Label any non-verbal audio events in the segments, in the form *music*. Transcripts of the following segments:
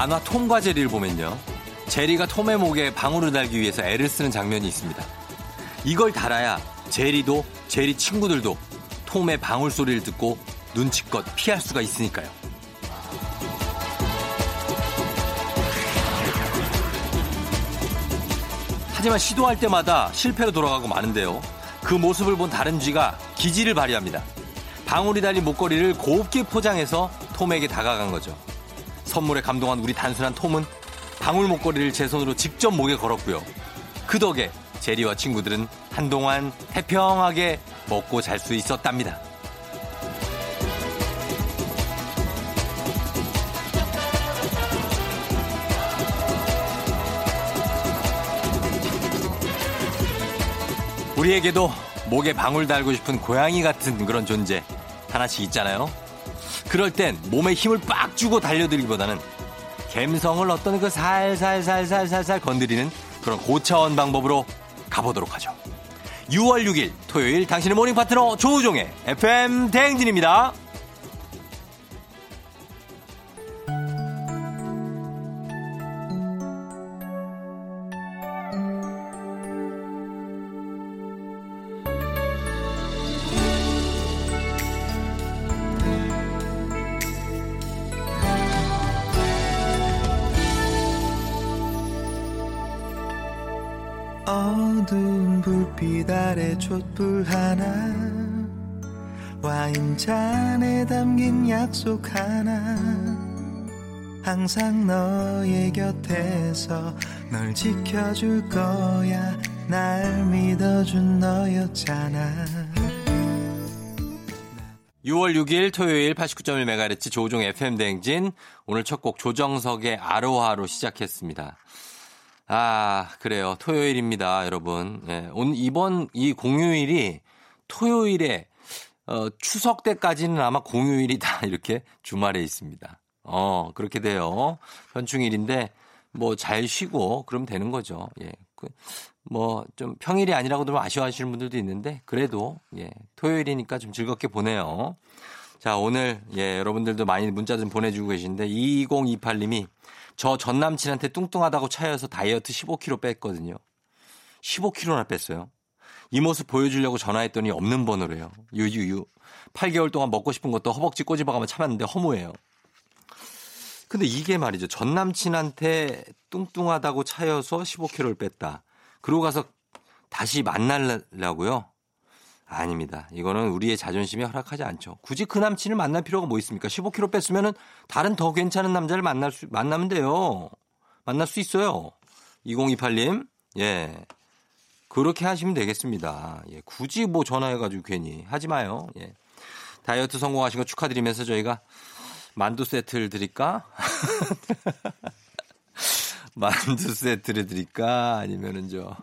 만화 톰과 제리를 보면요. 제리가 톰의 목에 방울을 달기 위해서 애를 쓰는 장면이 있습니다. 이걸 달아야 제리도 제리 친구들도 톰의 방울 소리를 듣고 눈치껏 피할 수가 있으니까요. 하지만 시도할 때마다 실패로 돌아가고 마는데요. 그 모습을 본 다른 쥐가 기지를 발휘합니다. 방울이 달린 목걸이를 곱게 포장해서 톰에게 다가간 거죠. 선물에 감동한 우리 단순한 톰은 방울 목걸이를 제 손으로 직접 목에 걸었고요. 그 덕에 제리와 친구들은 한동안 태평하게 먹고 잘 수 있었답니다. 우리에게도 목에 방울 달고 싶은 고양이 같은 그런 존재 하나씩 있잖아요. 그럴 땐 몸에 힘을 빡 주고 달려들기보다는 감성을 어떤 그 살살살살살살 건드리는 그런 고차원 방법으로 가보도록 하죠. 6월 6일 토요일 당신의 모닝 파트너 조우종의 FM 대행진입니다. 속 하나 항상 너의 곁에서 널 지켜줄 거야 날 믿어준 너였잖아 6월 6일 토요일 89.1MHz 조종 FM 대행진 오늘 첫 곡 조정석의 아로하로 시작했습니다. 아, 그래요. 토요일입니다, 여러분. 예, 오늘 이번 이 공휴일이 토요일에 어, 추석 때까지는 아마 공휴일이 다 *laughs* 이렇게 주말에 있습니다. 어, 그렇게 돼요. 현충일인데 뭐 잘 쉬고 그럼 되는 거죠. 예. 그, 뭐좀 평일이 아니라고 들으면 아쉬워하시는 분들도 있는데 그래도 예, 토요일이니까 좀 즐겁게 보내요. 자, 오늘 예, 여러분들도 많이 문자 좀 보내주고 계신데 2028님이 저 전 남친한테 뚱뚱하다고 차여서 다이어트 15kg 뺐거든요. 15kg나 뺐어요. 이 모습 보여주려고 전화했더니 없는 번호래요. 유유유. 8개월 동안 먹고 싶은 것도 허벅지 꼬집어가며 참았는데 허무해요. 근데 이게 말이죠. 전 남친한테 뚱뚱하다고 차여서 15kg를 뺐다. 그러고 가서 다시 만나려고요? 아닙니다. 이거는 우리의 자존심에 허락하지 않죠. 굳이 그 남친을 만날 필요가 뭐 있습니까? 15kg 뺐으면은 다른 더 괜찮은 남자를 만날 수, 만나면 돼요. 만날 수 있어요. 2028님, 예. 그렇게 하시면 되겠습니다. 예. 굳이 뭐 전화해가지고 괜히 하지 마요. 예. 다이어트 성공하신 거 축하드리면서 저희가 만두 세트를 드릴까? *laughs* 만두 세트를 드릴까? 아니면은 저,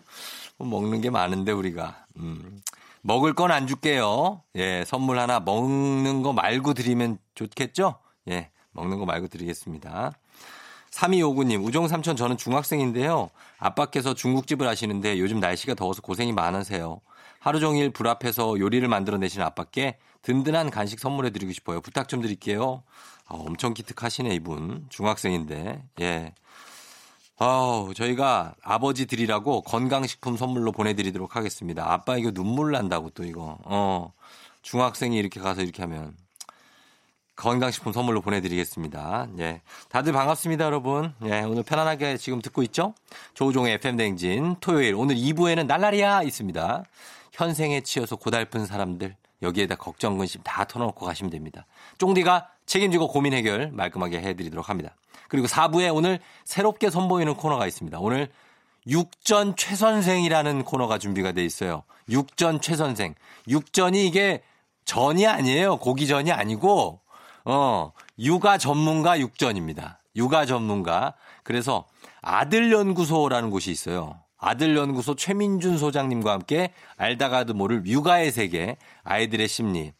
뭐 먹는 게 많은데 우리가. 음. 먹을 건 안 줄게요. 예, 선물 하나 먹는 거 말고 드리면 좋겠죠? 예, 먹는 거 말고 드리겠습니다. 3259님, 우종삼촌 저는 중학생인데요. 아빠께서 중국집을 하시는데 요즘 날씨가 더워서 고생이 많으세요. 하루 종일 불 앞에서 요리를 만들어내시는 아빠께 든든한 간식 선물해 드리고 싶어요. 부탁 좀 드릴게요. 아, 엄청 기특하시네, 이분. 중학생인데. 예. 아우, 저희가 아버지 드리라고 건강식품 선물로 보내드리도록 하겠습니다. 아빠 이거 눈물 난다고 또 이거. 어. 중학생이 이렇게 가서 이렇게 하면. 건강식품 선물로 보내드리겠습니다. 예. 다들 반갑습니다, 여러분. 예. 오늘 편안하게 지금 듣고 있죠? 조종의 FM댕진. 토요일. 오늘 2부에는 날라리야 있습니다. 현생에 치여서 고달픈 사람들. 여기에다 걱정, 근심 다 털어놓고 가시면 됩니다. 쫑디가 책임지고 고민 해결 말끔하게 해드리도록 합니다. 그리고 4부에 오늘 새롭게 선보이는 코너가 있습니다. 오늘 육전 최선생이라는 코너가 준비가 돼 있어요. 육전 최선생. 육전이 이게 전이 아니에요. 고기전이 아니고, 어, 육아 전문가 육전입니다. 육아 전문가. 그래서 아들연구소라는 곳이 있어요. 아들연구소 최민준 소장님과 함께 알다가도 모를 육아의 세계, 아이들의 심리.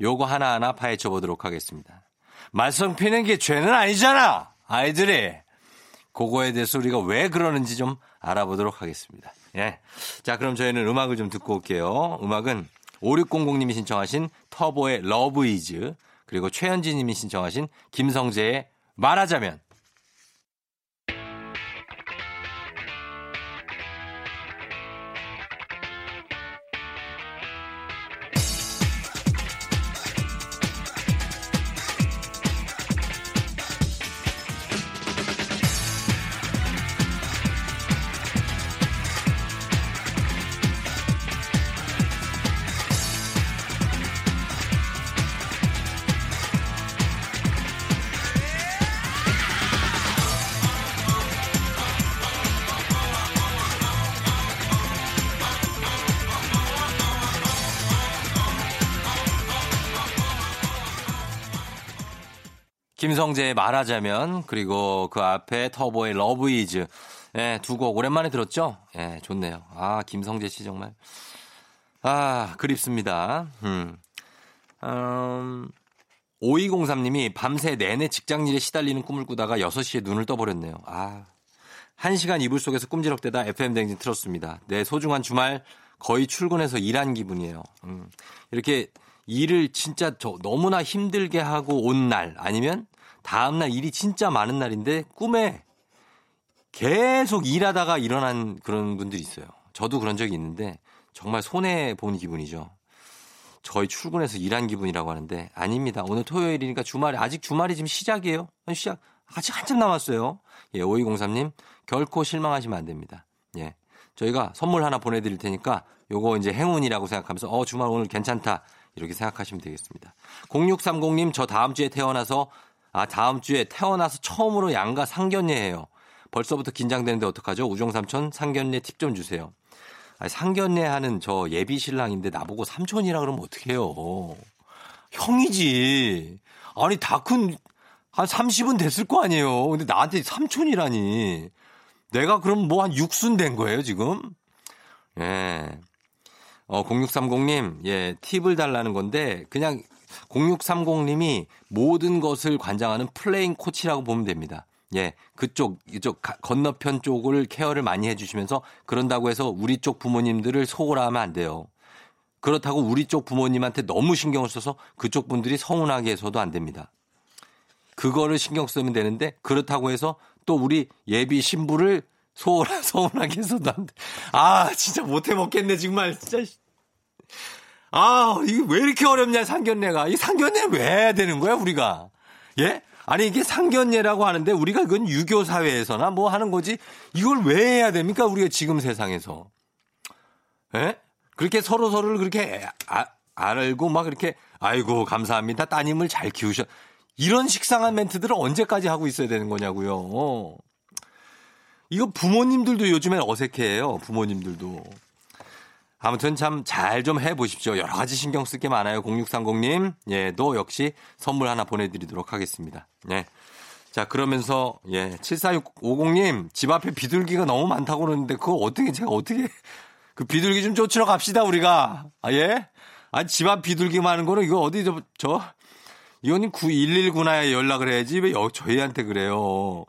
요거 하나하나 파헤쳐 보도록 하겠습니다. 말썽 피는 게 죄는 아니잖아! 아이들이. 그거에 대해서 우리가 왜 그러는지 좀 알아보도록 하겠습니다. 예. 자, 그럼 저희는 음악을 좀 듣고 올게요. 음악은 5600님이 신청하신 터보의 Love Is, 그리고 최현진 님이 신청하신 김성재의 말하자면 김성재의 말하자면 그리고 그 앞에 터보의 Love Is 예, 두 곡 오랜만에 들었죠? 예, 좋네요. 아, 김성재 씨 정말 아, 그립습니다. 음. 음 5203님이 밤새 내내 직장 일에 시달리는 꿈을 꾸다가 6시에 눈을 떠버렸네요. 아. 1시간 이불 속에서 꿈지럭대다 FM 대행진 틀었습니다. 내 소중한 주말 거의 출근해서 일한 기분이에요. 음. 이렇게 일을 진짜 저 너무나 힘들게 하고 온 날 아니면 다음날 일이 진짜 많은 날인데 꿈에 계속 일하다가 일어난 그런 분들이 있어요. 저도 그런 적이 있는데 정말 손해 본 기분이죠. 저희 출근해서 일한 기분이라고 하는데 아닙니다. 오늘 토요일이니까 주말에 아직 주말이 지금 시작이에요. 시작 아직 한참 남았어요. 예, 5203님 결코 실망하시면 안 됩니다. 예. 저희가 선물 하나 보내드릴 테니까 요거 이제 행운이라고 생각하면서 어 주말 오늘 괜찮다 이렇게 생각하시면 되겠습니다. 0630님 저 다음 주에 태어나서 아 다음 주에 태어나서 처음으로 양가 상견례해요. 벌써부터 긴장되는데 어떡하죠? 우정 삼촌 상견례 팁 좀 주세요. 아니, 상견례 하는 저 예비 신랑인데 나보고 삼촌이라 그러면 어떡해요. 형이지. 아니, 다 큰, 한 30은 됐을 거 아니에요. 근데 나한테 삼촌이라니. 내가 그럼 뭐 한 육순 된 거예요, 지금? 예. 어, 0630님, 예, 팁을 달라는 건데, 그냥 0630님이 모든 것을 관장하는 플레잉 코치라고 보면 됩니다. 예, 그쪽, 이쪽 건너편 쪽을 care를 많이 해주시면서 그런다고 해서 우리 쪽 부모님들을 소홀하면 안 돼요. 그렇다고 우리 쪽 부모님한테 너무 신경을 써서 그쪽 분들이 서운하게 해서도 안 됩니다. 그거를 신경 쓰면 되는데 그렇다고 해서 또 우리 예비 신부를 소, *laughs* 서운하게 해서도 안 돼. 아, 진짜 못해 먹겠네, 정말. 진짜. 아, 이게 왜 이렇게 어렵냐, 상견례가. 이 상견례 왜 되는 거야, 우리가? 예? 아니 이게 상견례라고 하는데 우리가 그건 유교 사회에서나 뭐 하는 거지 이걸 왜 해야 됩니까 우리가 지금 세상에서 예? 그렇게 서로 서로를 그렇게 아, 알고 막 이렇게 아이고 감사합니다 따님을 잘 키우셔 이런 식상한 멘트들을 언제까지 하고 있어야 되는 거냐고요. 이거 부모님들도 요즘엔 어색해요. 부모님들도. 아무튼 참 잘 좀 해보십시오. 여러 가지 신경 쓸 게 많아요. 0630님. 예, 너 역시 선물 하나 보내드리도록 하겠습니다. 예. 자, 그러면서, 예, 7450님, 집 앞에 비둘기가 너무 많다고 그러는데, 그거 어떻게, 제가 어떻게, *laughs* 그 비둘기 좀 쫓으러 갑시다, 우리가. 아, 예? 아, 집 앞 비둘기 많은 거는 이거 어디, 저, 저, 이거는 9119나에 연락을 해야지 왜 저희한테 그래요.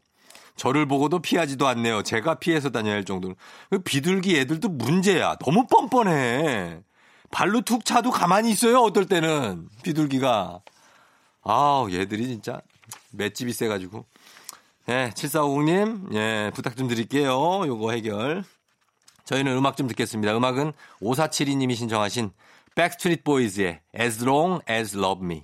저를 보고도 피하지도 않네요. 제가 피해서 다녀야 할 정도로. 그 비둘기 애들도 문제야. 너무 뻔뻔해. 발로 툭 차도 가만히 있어요. 어떨 때는 비둘기가. 아우 얘들이 진짜 맷집이 세가지고. 예, 7450님, 예, 부탁 좀 드릴게요. 요거 해결. 저희는 음악 좀 듣겠습니다. 음악은 5472님이 신청하신 백스트리트 보이즈의 As Long As Love Me.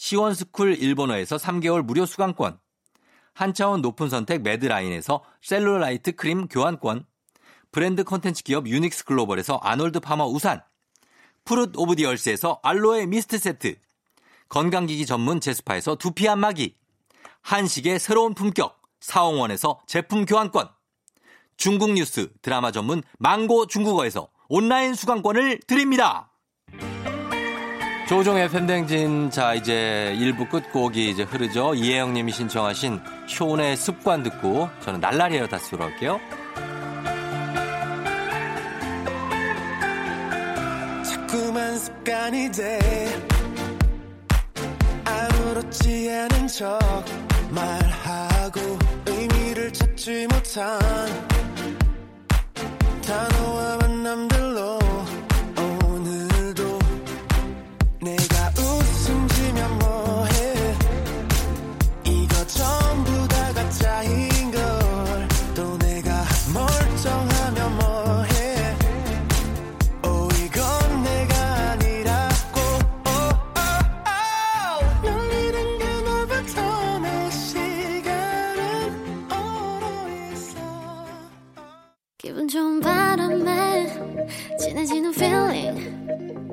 시원스쿨 일본어에서 3개월 무료 수강권, 한 차원 높은 선택 메드라인에서 셀룰라이트 크림 교환권, 브랜드 컨텐츠 기업 유닉스 글로벌에서 아놀드 파머 우산, Fruit of the Earth에서 알로에 미스트 세트, 건강기기 전문 제스파에서 두피 안마기, 한식의 새로운 품격 사홍원에서 제품 교환권, 중국 뉴스 드라마 전문 망고 중국어에서 온라인 수강권을 드립니다. 조종의 팬댕진 자 이제 1부 끝곡이 이제 흐르죠. 이혜영 님이 신청하신 쇼의 습관 듣고 저는 날라리에요 다시 돌아올게요. 자꾸만 습관이 돼 아무렇지 않은 척 말하고 의미를 찾지 못한 단어와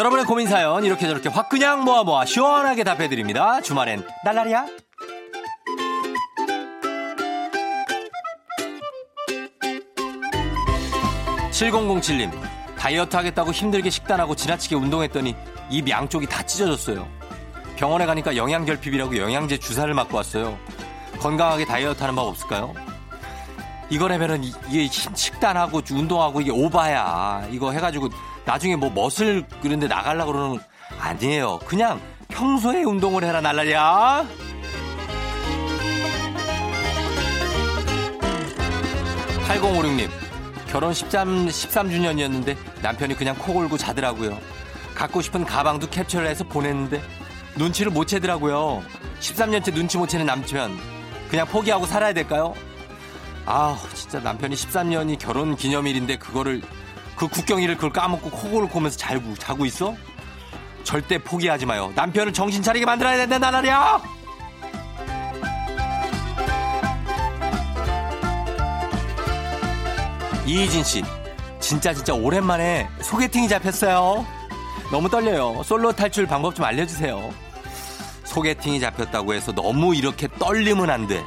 여러분의 고민 사연 이렇게 저렇게 확 그냥 모아 모아 시원하게 답해드립니다. 주말엔 날라리야. 7007님 다이어트 하겠다고 힘들게 식단하고 지나치게 운동했더니 입 양쪽이 다 찢어졌어요. 병원에 가니까 영양결핍이라고 영양제 주사를 맞고 왔어요. 건강하게 다이어트 하는 법 없을까요? 이거라면은 이- 이게 힘- 식단하고 운동하고 이게 오바야. 이거 해가지고 나중에 뭐 멋을 그런데 나가려고 그러는 아니에요. 그냥 평소에 운동을 해라 날라리야. 8056님 결혼 13, 13주년이었는데 남편이 그냥 코 골고 자더라고요. 갖고 싶은 가방도 캡처를 해서 보냈는데 눈치를 못 채더라고요. 13년째 눈치 못 채는 남편 그냥 포기하고 살아야 될까요? 아 진짜 남편이 13년이 결혼 기념일인데 그거를 그 국경일을 그걸 까먹고 코골을 고면서 자고, 자고 있어? 절대 포기하지 마요. 남편을 정신 차리게 만들어야 된다 나라랴! 이희진 씨, 진짜 진짜 오랜만에 소개팅이 잡혔어요. 너무 떨려요. 솔로 탈출 방법 좀 알려주세요. 소개팅이 잡혔다고 해서 너무 이렇게 떨리면 안 돼.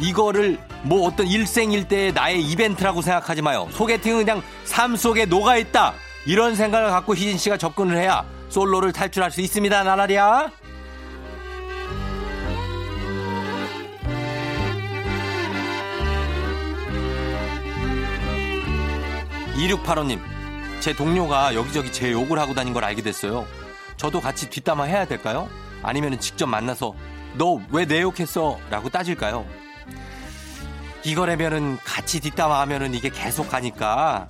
이거를 뭐 어떤 일생일대의 나의 이벤트라고 생각하지 마요. 소개팅은 그냥 삶 속에 녹아있다. 이런 생각을 갖고 희진 씨가 접근을 해야 솔로를 탈출할 수 있습니다. 나라리야. 2685님, 제 동료가 여기저기 제 욕을 하고 다닌 걸 알게 됐어요. 저도 같이 뒷담화 해야 될까요? 아니면 직접 만나서 너 왜 내 욕했어? 라고 따질까요? 이거라면은 같이 뒷담화 하면은 이게 계속 가니까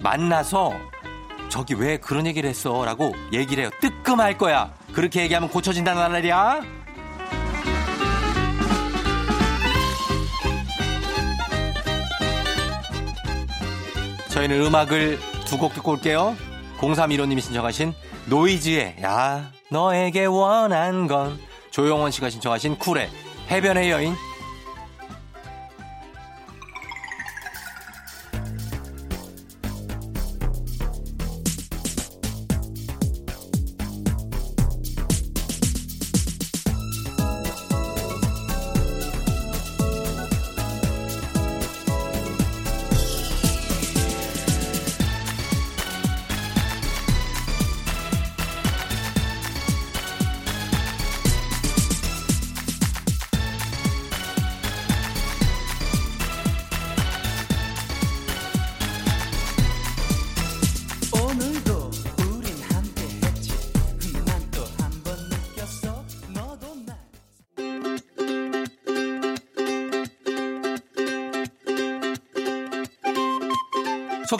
만나서 저기 왜 그런 얘기를 했어? 라고 얘기를 해요. 뜨끔할 거야. 그렇게 얘기하면 고쳐진다는 말이야. 저희는 음악을 두 곡 듣고 올게요. 0315님이 신청하신 노이즈의 야 너에게 원한 건 조용원 씨가 신청하신 쿨의 해변의 여인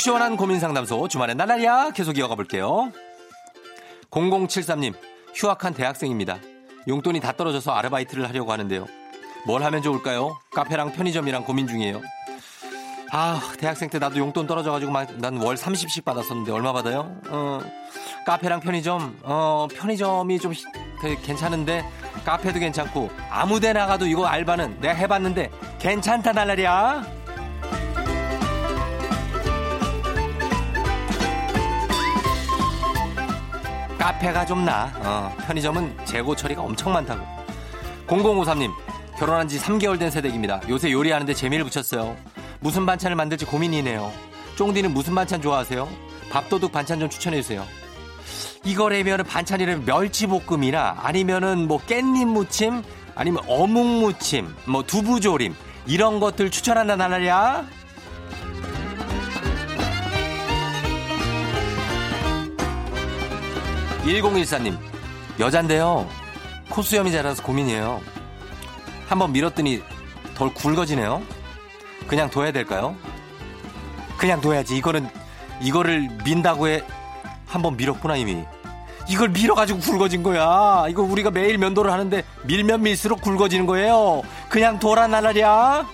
시원한 고민 상담소 주말엔 나날이야 계속 이어가 볼게요. 0073님 휴학한 대학생입니다. 용돈이 다 떨어져서 아르바이트를 하려고 하는데요. 뭘 하면 좋을까요? 카페랑 편의점이랑 고민 중이에요. 아, 대학생 때 나도 용돈 떨어져가지고 난 월 30씩 받았었는데 얼마 받아요? 어, 카페랑 편의점, 어, 편의점이 좀 괜찮은데 카페도 괜찮고 아무 데 나가도 이거 알바는 내가 해봤는데 괜찮다 날라리야. 카페가 좀 나. 어, 편의점은 재고 처리가 엄청 많다고. 0053님, 결혼한 지 3개월 된 세대입니다. 요새 요리하는데 재미를 붙였어요. 무슨 반찬을 만들지 고민이네요. 쫑디는 무슨 반찬 좋아하세요? 밥도둑 반찬 좀 추천해주세요. 이거라면 반찬이라면 멸치볶음이나 아니면은 뭐 깻잎 무침 아니면 어묵 무침 뭐 두부조림 이런 것들 추천한다 나날이야. 1014님, 여잔데요. 코수염이 자라서 고민이에요. 한번 밀었더니 덜 굵어지네요. 그냥 둬야 될까요? 그냥 둬야지. 이거는, 이거를 민다고 해. 한번 밀었구나, 이미. 이걸 밀어가지고 굵어진 거야. 이거 우리가 매일 면도를 하는데 밀면 밀수록 굵어지는 거예요. 그냥 돌아 나라랴.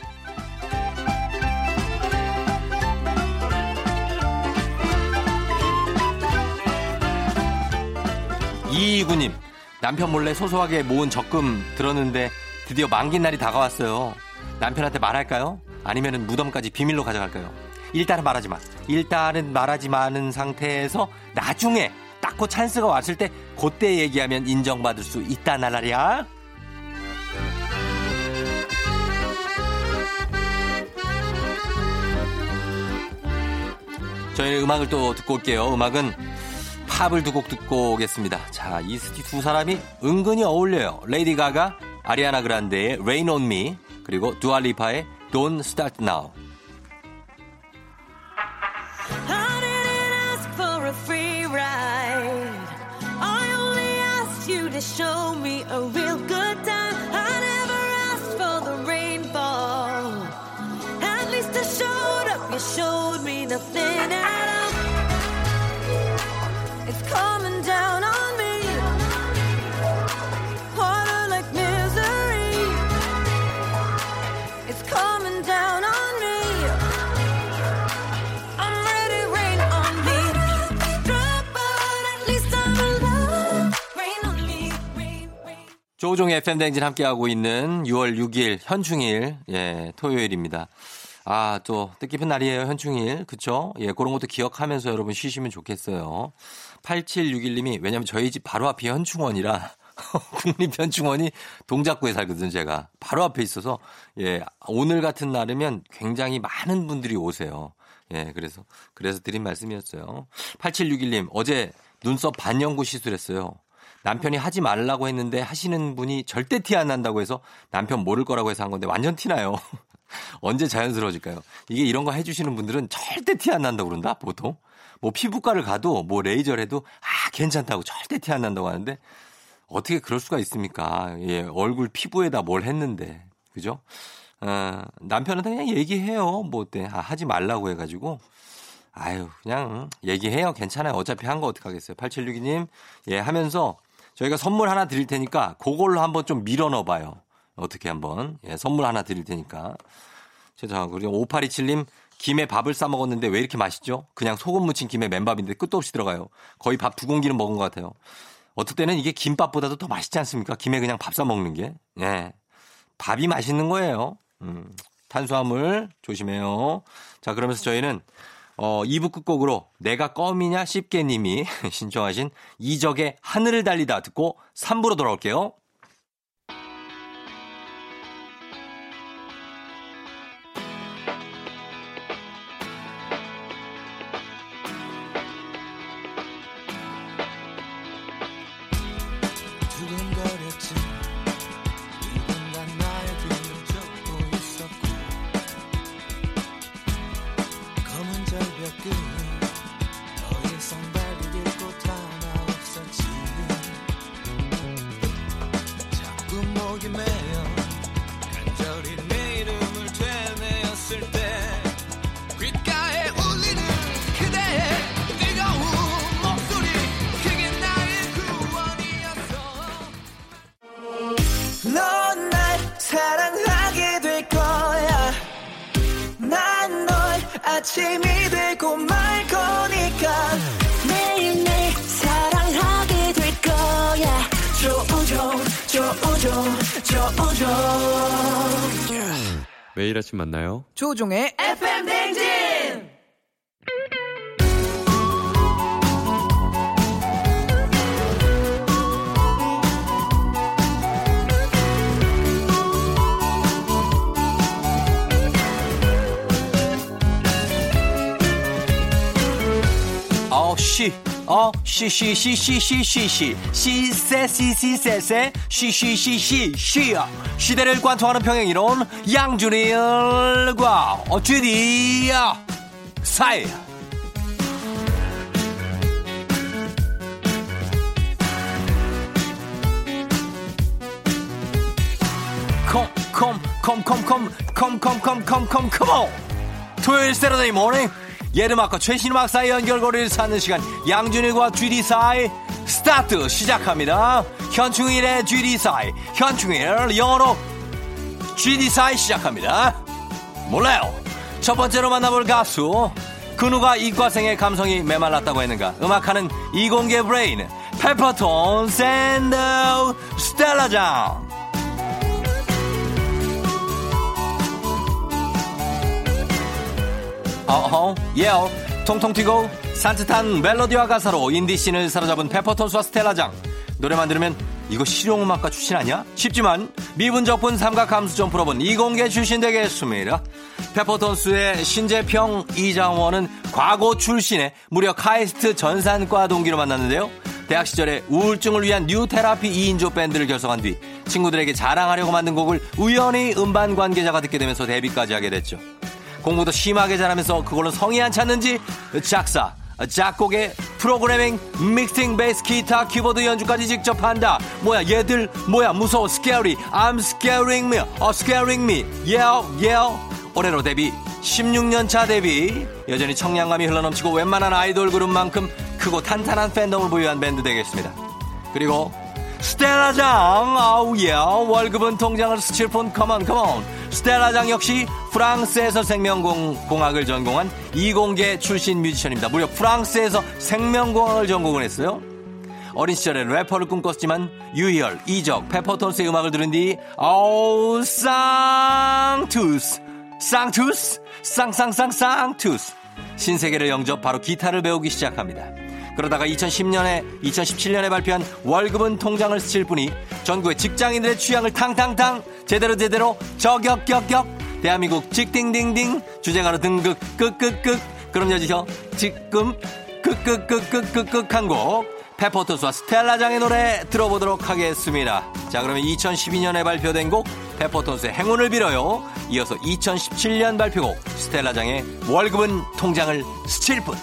이이구님 남편 몰래 소소하게 모은 적금 들었는데 드디어 만긴 날이 다가왔어요. 남편한테 말할까요? 아니면 무덤까지 비밀로 가져갈까요? 일단은 말하지 마. 일단은 말하지 마는 상태에서 나중에 딱고 찬스가 왔을 때 그때 얘기하면 인정받을 수 있다 나라랴. 저희는 음악을 또 듣고 올게요. 음악은 팝을 두 곡 듣고 오겠습니다. 자, 이두 사람이 은근히 어울려요. 레이디 가가, 아리아나 그란데의 Rain on Me, 그리고 두알리파의 Don't Start Now. 조종의 FM댕진 함께하고 있는 6월 6일 현충일, 예, 토요일입니다. 아, 또 뜻깊은 날이에요, 현충일. 그쵸? 예, 그런 것도 기억하면서 여러분 쉬시면 좋겠어요. 8761님이 왜냐면 저희 집 바로 앞이 현충원이라 *laughs* 국립현충원이 동작구에 살거든요, 제가. 바로 앞에 있어서, 예, 오늘 같은 날이면 굉장히 많은 분들이 오세요. 예, 그래서, 그래서 드린 말씀이었어요. 8761님, 어제 눈썹 반영구 시술했어요. 남편이 하지 말라고 했는데 하시는 분이 절대 티 안 난다고 해서 남편 모를 거라고 해서 한 건데 완전 티나요. *laughs* 언제 자연스러워질까요? 이게 이런 거 해주시는 분들은 절대 티 안 난다고 그런다, 보통. 뭐 피부과를 가도 뭐 레이저를 해도 아, 괜찮다고 절대 티 안 난다고 하는데 어떻게 그럴 수가 있습니까? 예, 얼굴 피부에다 뭘 했는데. 그죠? 어, 남편한테 그냥 얘기해요. 뭐 어때? 아, 하지 말라고 해가지고. 아유, 그냥 얘기해요. 괜찮아요. 어차피 한 거 어떡하겠어요. 8762님, 예, 하면서 저희가 선물 하나 드릴 테니까 그걸로 한번 좀 밀어 넣어봐요. 어떻게 한번. 예, 선물 하나 드릴 테니까. 자, 그리고 5827님, 김에 밥을 싸 먹었는데 왜 이렇게 맛있죠? 그냥 소금 묻힌 김에 맨밥인데 끝도 없이 들어가요. 거의 밥 두 공기는 먹은 것 같아요. 어떨 때는 이게 김밥보다도 더 맛있지 않습니까? 김에 그냥 밥 싸 먹는 게. 예. 밥이 맛있는 거예요. 음, 탄수화물 조심해요. 자, 그러면서 저희는 어, 2부 끝곡으로 내가 껌이냐 씹게님이 *laughs* 신청하신 이적의 하늘을 달리다 듣고 3부로 돌아올게요. 어, 시, 시, 시, 시, 시, 시, 시, 시, 세, 시, 시, 세, 세, 시, 시, 시, 시, 시야. 시대를 관통하는 평행이론 양준일과 어쭈디야 사이. 컴, 컴, 컴, 컴, 컴, 컴, 컴, 컴, 컴, 컴, 컴온. 토요일 Saturday morning 옛 음악과 최신 음악 사이 연결고리를 찾는 시간 양준일과 GD 사이 start 시작합니다. 현충일의 GD 사이 현충일 영어로 GD 사이 시작합니다. 몰라요. 첫 번째로 만나볼 가수 그 누가 이과생의 감성이 메말랐다고 했는가 음악하는 이공계 브레인 페퍼톤스 and the 스텔라장 어허, 예요. 통통 튀고 산뜻한 멜로디와 가사로 인디씬을 사로잡은 페퍼톤스와 스텔라장. 노래만 들으면 이거 실용음악과 출신 아니야? 쉽지만 미분적분 삼각함수 좀 풀어본 이공계 출신 되겠습니다. 페퍼톤스의 신재평 이장원은 과고 출신의 무려 카이스트 전산과 동기로 만났는데요. 대학 시절에 우울증을 위한 new therapy 2인조 밴드를 결성한 뒤 친구들에게 자랑하려고 만든 곡을 우연히 음반 관계자가 듣게 되면서 데뷔까지 하게 됐죠. 공부도 심하게 잘하면서 그걸로 성에 안 찼는지 작사, 작곡에 프로그래밍, 믹싱, 베이스, 기타, 키보드 연주까지 직접 한다. 뭐야 얘들 뭐야 무서워 scary, I'm scaring me, oh scaring me, yeah yeah. 올해로 데뷔 16년 차 데뷔 여전히 청량감이 흘러넘치고 웬만한 아이돌 그룹만큼 크고 탄탄한 팬덤을 보유한 밴드 되겠습니다. 그리고 스텔라장 아우야 월급은 통장을 스칠 뿐 come on come on 스텔라장 역시 프랑스에서 생명공학을 전공한 이공계 출신 뮤지션입니다. 무려 프랑스에서 생명공학을 전공을 했어요. 어린 시절에 래퍼를 꿈꿨지만 유희열, 이적, 페퍼톤스의 음악을 들은 뒤 아우 쌍투스 쌍투스 쌍쌍쌍쌍투스. 신세계를 영접 바로 기타를 배우기 시작합니다 그러다가 2010년에 2017년에 발표한 월급은 통장을 스칠 뿐이 전국의 직장인들의 취향을 탕탕탕 제대로 제대로 저격격격 대한민국 직딩딩딩 주제가로 등극 끄끄끄 그럼 여기서 지금 끄끄끄끄끄끄 한곡 페퍼톤스와 스텔라장의 노래 들어보도록 하겠습니다. 자 그러면 2012년에 발표된 곡 페퍼톤스의 행운을 빌어요. 이어서 2017년 발표곡 스텔라장의 월급은 통장을 스칠 뿐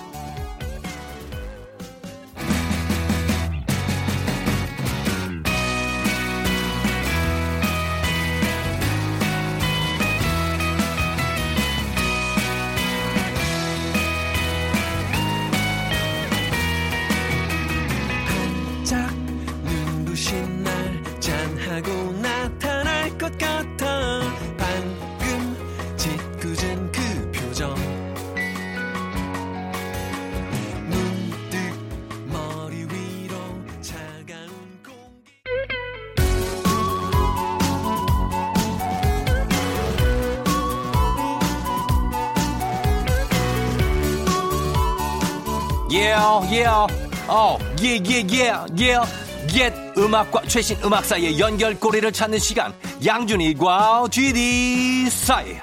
Yeah, yeah, 어, yeah, yeah, yeah, yeah. 옛 음악과 최신 음악 사이의 연결고리를 찾는 시간. 양준일과 GD 사이.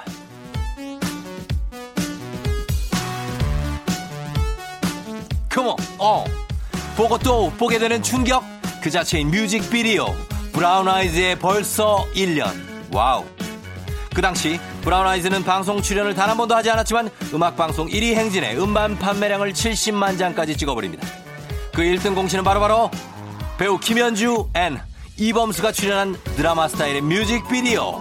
Come on, 어. 보고 또 보게 되는 충격. 그 자체인 뮤직비디오. 브라운 아이즈의 벌써 1년. Wow. 그 당시 브라운 아이즈는 방송 출연을 단 한 번도 하지 않았지만 음악방송 1위 행진에 음반 판매량을 70만 장까지 찍어버립니다. 그 1등 공신은 바로 바로 배우 김현주 and 이범수가 출연한 드라마 스타일의 뮤직비디오.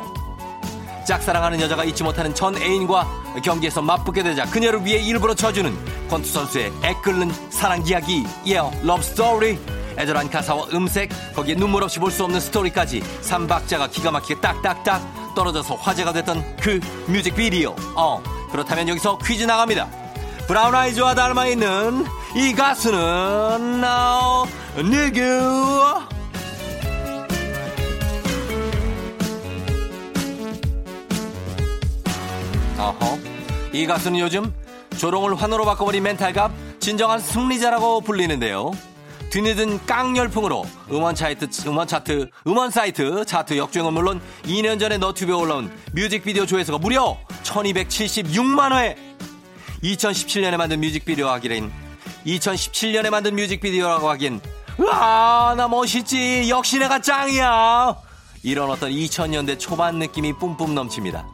짝사랑하는 여자가 잊지 못하는 전 애인과 경기에서 맞붙게 되자 그녀를 위해 일부러 져주는 권투 선수의 애끓는 사랑 이야기, yeah, love story. 애절한 가사와 음색, 거기에 눈물 없이 볼 수 없는 스토리까지 삼박자가 기가 막히게 딱딱딱 떨어져서 화제가 됐던 그 뮤직비디오. 어, 그렇다면 여기서 퀴즈 나갑니다. 브라운 아이즈와 닮아 있는 이 가수는 어, 누구? 어허. 이 가수는 요즘 조롱을 환호로 바꿔버린 멘탈갑 진정한 승리자라고 불리는데요. 뒤늦은 깡열풍으로 음원 차트, 음원 차트, 음원 사이트 차트 역주행은 물론 2년 전에 너튜브에 올라온 뮤직비디오 조회수가 무려 1276만 회! 2017년에 만든 뮤직비디오 하기엔 2017년에 만든 뮤직비디오라고 하기엔 와, 나 멋있지. 역시 내가 짱이야. 이런 어떤 2000년대 초반 느낌이 뿜뿜 넘칩니다.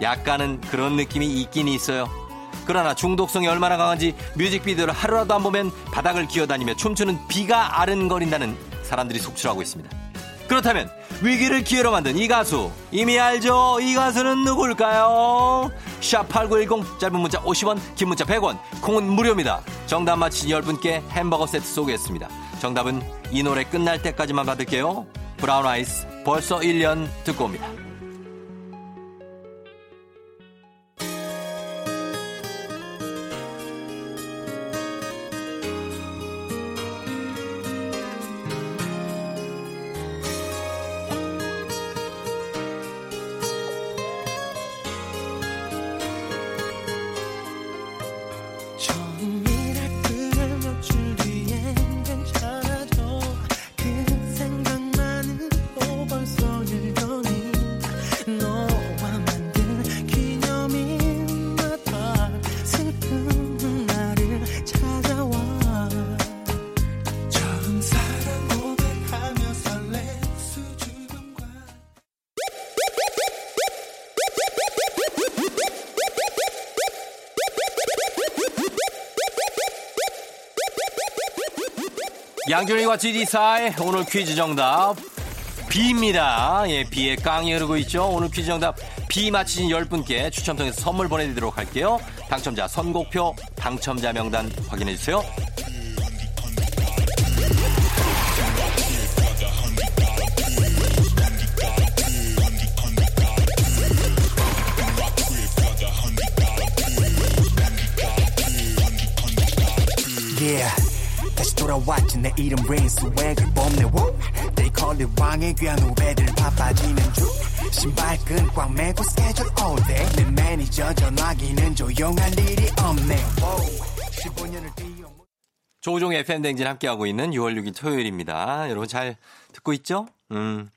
약간은 그런 느낌이 있긴 있어요. 그러나 중독성이 얼마나 강한지 뮤직비디오를 하루라도 안 보면 바닥을 기어다니며 춤추는 비가 아른거린다는 사람들이 속출하고 있습니다. 그렇다면 위기를 기회로 만든 이 가수 이미 알죠? 이 가수는 누굴까요? 샵8910 짧은 문자 50원 긴 문자 100원 콩은 무료입니다. 정답 맞힌 10분께 햄버거 세트 쏘겠습니다. 정답은 이 노래 끝날 때까지만 받을게요. 브라운 아이스 벌써 1년 듣고 옵니다. 양준이와 GD4의 오늘 퀴즈 정답 비입니다. 예, 비에 깡이 흐르고 있죠. 오늘 퀴즈 정답 비 맞히신 10분께 추첨 통해서 선물 보내드리도록 할게요. 당첨자 선곡표 당첨자 명단 확인해주세요. 돌아왔지 내 이름 레이 swag을 뽐내 whoa They call it 왕의 귀환 후배들 바빠지는 중 신발끈 꽉 매고 스케줄 all day 내 매니저 전화기는 조용할 일이 없네 Wow 15년을 뛰어 조우종의 FM대행진 함께하고 있는 6월 6일 토요일입니다. 여러분 잘 듣고 있죠? 음.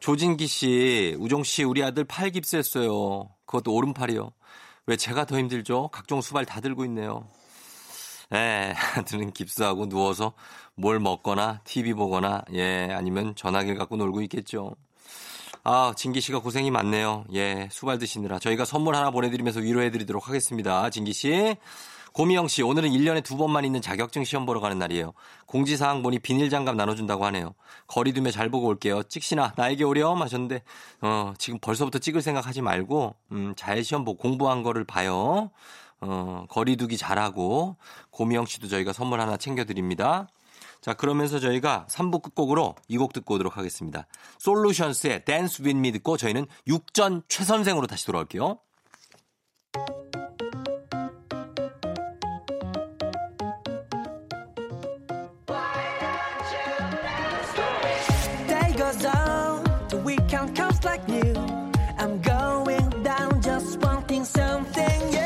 조진기 씨, 우종 씨, 우리 아들 팔 깁스했어요. 그것도 오른팔이요. 왜 제가 더 힘들죠? 각종 수발 다 들고 있네요. 예, *laughs* 아들은 깁스하고 누워서 뭘 먹거나 TV 보거나 예, 아니면 전화기를 갖고 놀고 있겠죠. 아, 진기 씨가 고생이 많네요. 예, 수발 드시느라 저희가 선물 하나 보내드리면서 위로해 드리도록 하겠습니다. 진기 씨. 고미영 씨, 오늘은 1년에 두 번만 있는 자격증 시험 보러 가는 날이에요. 공지사항 보니 비닐장갑 나눠준다고 하네요. 거리 두며 잘 보고 올게요. 찍시나, 나에게 오렴 하셨는데, 어, 지금 벌써부터 찍을 생각 하지 말고, 음, 잘 시험 보고 공부한 거를 봐요. 어, 거리 두기 잘하고, 고미영 씨도 저희가 선물 하나 챙겨드립니다. 자, 그러면서 저희가 3부 끝곡으로 이 곡 듣고 오도록 하겠습니다. 솔루션스의 댄스 윈미 듣고 저희는 육전 최선생으로 다시 돌아올게요. Day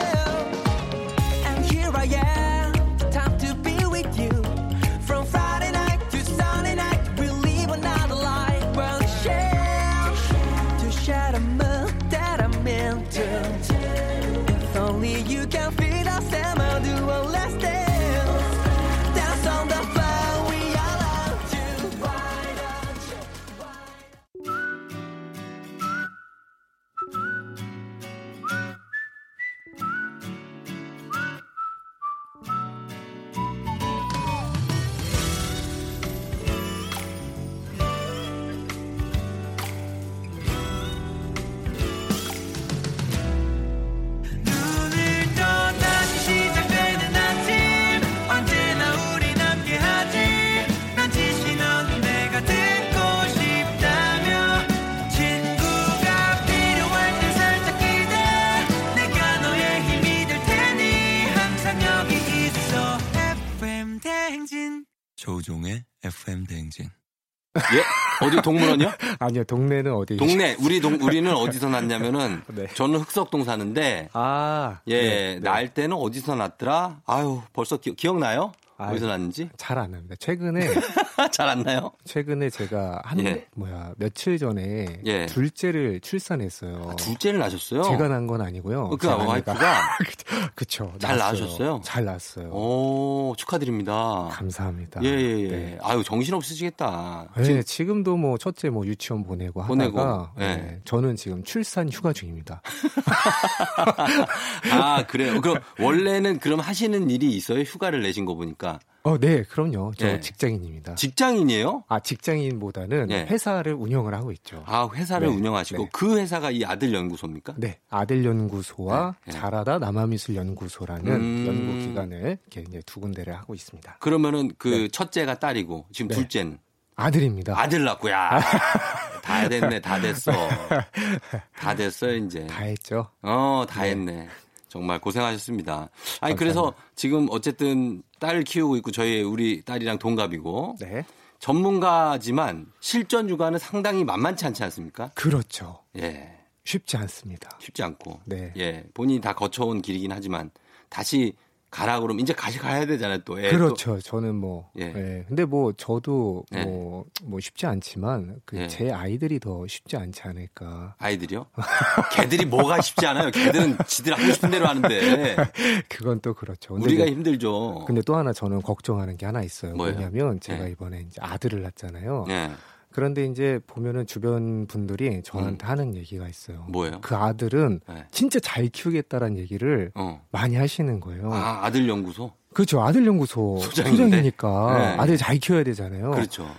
어디 동물원이요? *laughs* 아니요, 동네는 어디? 동네 우리 동 우리는 어디서 났냐면은 *laughs* 네. 저는 흑석동 사는데 아, 예, 네, 네. 날 때는 어디서 났더라? 아유, 벌써 기, 억나요 아유. 어디서 났는지? 잘 안 납니다. 최근에 *laughs* 잘 안 나요? 최근에 제가 한 예. 뭐야 며칠 전에 예. 둘째를 출산했어요. 아, 둘째를 낳으셨어요? 제가 난건 아니고요. 어, 그제 아내가. 와이프가 *laughs* 그쵸. 잘. 낳으셨어요? 잘 낳았어요. 오, 축하드립니다. 감사합니다. 예, 예, 예. 네. 아유, 정신 없으시겠다. 네, 지금 도 뭐 첫째 뭐 유치원 보내고 보내고, 하다가 예. 네, 저는 지금 출산 휴가 중입니다. *laughs* 아, 그래요. 그럼 원래는 그럼 하시는 일이 있어요? 휴가를 내신 거 보니까. 어, 네, 그럼요. 저 예. 직장인입니다. 직장인이에요? 아, 직장인보다는 예. 회사를 운영을 하고 있죠. 아, 회사를 네, 운영하시고 네. 그 회사가 이 아들 연구소입니까? 네, 아들 연구소와 네, 네. 잘하다 남아미술 연구소라는 음. 연구 기관을 이렇게 이제 두 군데를 하고 있습니다. 그러면은 그 네. 첫째가 딸이고 지금 네. 둘째는 아들입니다. 아들 낳고 야. *laughs* 다 됐네. 다 됐어. *laughs* 다 됐어요, 이제. 다 했죠. 어, 다 네. 했네. 정말 고생하셨습니다. 아니, 감사합니다. 그래서 지금 어쨌든 딸 키우고 있고 저희 우리 딸이랑 동갑이고 네, 전문가지만 실전 육아는 상당히 만만치 않지 않습니까? 그렇죠. 예. 쉽지 않습니다. 쉽지 않고. 네. 예. 본인이 다 거쳐온 길이긴 하지만 다시 가라 그러면 이제 다시 가야 되잖아요, 또. 애 또. 그렇죠. 저는 뭐, 예. 예. 근데 뭐 저도 예. 뭐, 뭐 쉽지 않지만 그 예. 제 아이들이 더 쉽지 않지 않을까. 아이들이요? 걔들이 뭐가 쉽지 않아요. 걔들은 지들 하고 싶은 대로 하는데 *laughs* 그건 또 그렇죠. 근데 우리가 이제- 힘들죠. 근데 또 하나 저는 걱정하는 게 하나 있어요. 뭐냐면 제가 예. 이번에 이제 아들을 낳잖아요. 예. 그런데 이제 보면은 주변 분들이 저한테 하는 얘기가 있어요. 음. 뭐예요? 그 아들은 네. 진짜 잘 키우겠다라는 얘기를 어. 많이 하시는 거예요. 아, 아들 연구소? 그렇죠. 아들 연구소 소장인데? 소장이니까 네. 아들 잘 키워야 되잖아요. 그렇죠.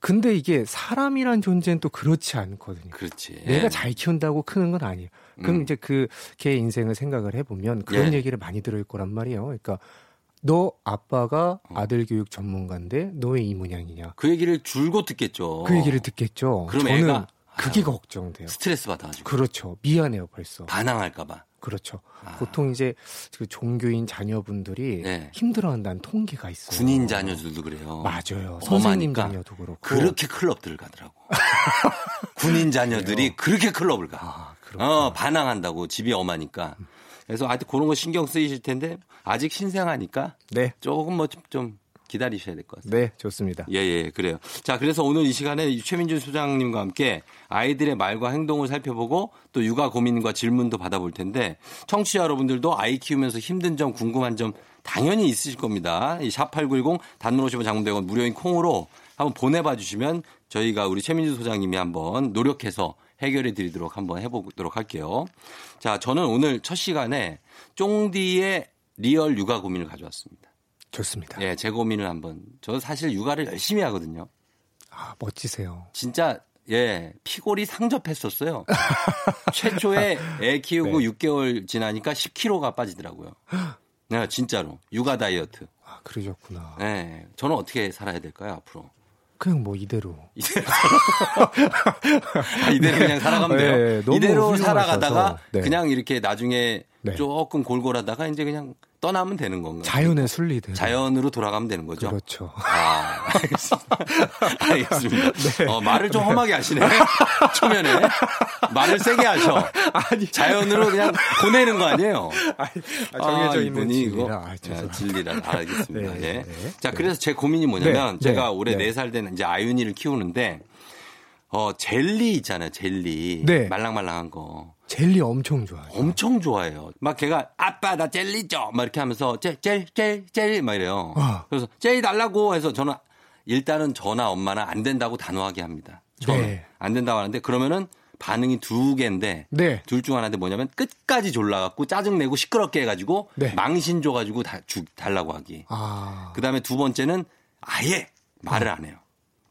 근데 이게 사람이란 존재는 또 그렇지 않거든요. 그렇지. 내가 잘 키운다고 크는 건 아니에요. 그럼 음. 이제 그걔 인생을 생각을 해보면 그런 예. 얘기를 많이 들을 거란 말이에요. 그러니까 너 아빠가 어. 아들 교육 전문가인데 너왜이 모양이냐? 그 얘기를 줄곧 듣겠죠. 그 얘기를 듣겠죠. 그럼 저는 애가 그게 아유. 걱정돼요. 스트레스 받아가지고. 그렇죠. 미안해요, 벌써. 반항할까봐. 그렇죠. 아. 보통 이제 그 종교인 자녀분들이 네. 힘들어한다는 통계가 있어요. 군인 자녀들도 그래요. 맞아요. 선생님 자녀도 그렇고. 그렇게 클럽들을 가더라고. *laughs* 군인 자녀들이 그렇게 클럽을 가. 아. 어, 반항한다고 집이 엄하니까. 그래서 아직 그런 거 신경 쓰이실 텐데 아직 신생하니까 네. 조금 뭐좀 기다리셔야 될 것 같아요. 네, 좋습니다. 예, 예, 그래요. 자, 그래서 오늘 이 시간에 최민준 소장님과 함께 아이들의 말과 행동을 살펴보고 또 육아 고민과 질문도 받아볼 텐데 청취자 여러분들도 아이 키우면서 힘든 점, 궁금한 점 당연히 있으실 겁니다. 이 샵8910 단문 50원 장문 100원 무료인 콩으로 한번 보내봐 주시면 저희가 우리 최민준 소장님이 한번 노력해서 해결해 드리도록 한번 해보도록 할게요. 자, 저는 오늘 첫 시간에 쫑디의 real 육아 고민을 가져왔습니다. 좋습니다. 예, 제 고민을 한번. 저 사실 육아를 열심히 하거든요. 아, 멋지세요. 진짜 예, 피골이 상접했었어요. *laughs* 최초에 애 키우고 네. 6개월 지나니까 10kg가 빠지더라고요. 네, 진짜로. 육아 다이어트. 아, 그러셨구나. 예. 저는 어떻게 살아야 될까요, 앞으로? 그냥 뭐 이대로. 이대로, 아, 이대로 그냥 살아가면 돼요. 네, 이대로. 살아가다가 네. 그냥 이렇게 나중에 네. 조금 골골하다가 이제 그냥 떠나면 되는 건가요? 자연의 순리대로. 자연으로 돌아가면 되는 거죠. 그렇죠. 아, 알겠습니다. 알겠습니다. *laughs* 어, 말을 좀 험하게 하시네. *laughs* 초면에. 말을 세게 하셔. 아니, 자연으로 그냥 보내는 거 아니에요? 아, 정해져 있는 이분이 이거 진리라. 아, 아. 진리라. 알겠습니다. 네, 예. 네, 자, 네. 그래서 제 고민이 뭐냐면 네, 제가 네, 올해 네. 네살 된 이제 아윤이를 키우는데 어, 젤리 있잖아요. 젤리. 네. 말랑말랑한 거. 젤리 엄청 좋아요. 엄청 좋아해요. 막 걔가 아빠 나 젤리 줘. 막 이렇게 하면서 젤젤젤젤막 이래요. 아. 그래서 젤리 달라고 해서 저는 일단은 저나 엄마는 안 된다고 단호하게 합니다. 저는 네. 안 된다고 하는데 그러면은 반응이 두 개인데 네. 둘중 하나인데 뭐냐면 끝까지 졸라갖고 짜증내고 시끄럽게 해가지고 네. 망신 줘가지고 다 주, 달라고 하기. 아, 그 다음에 두 번째는 아예 말을 안 해요.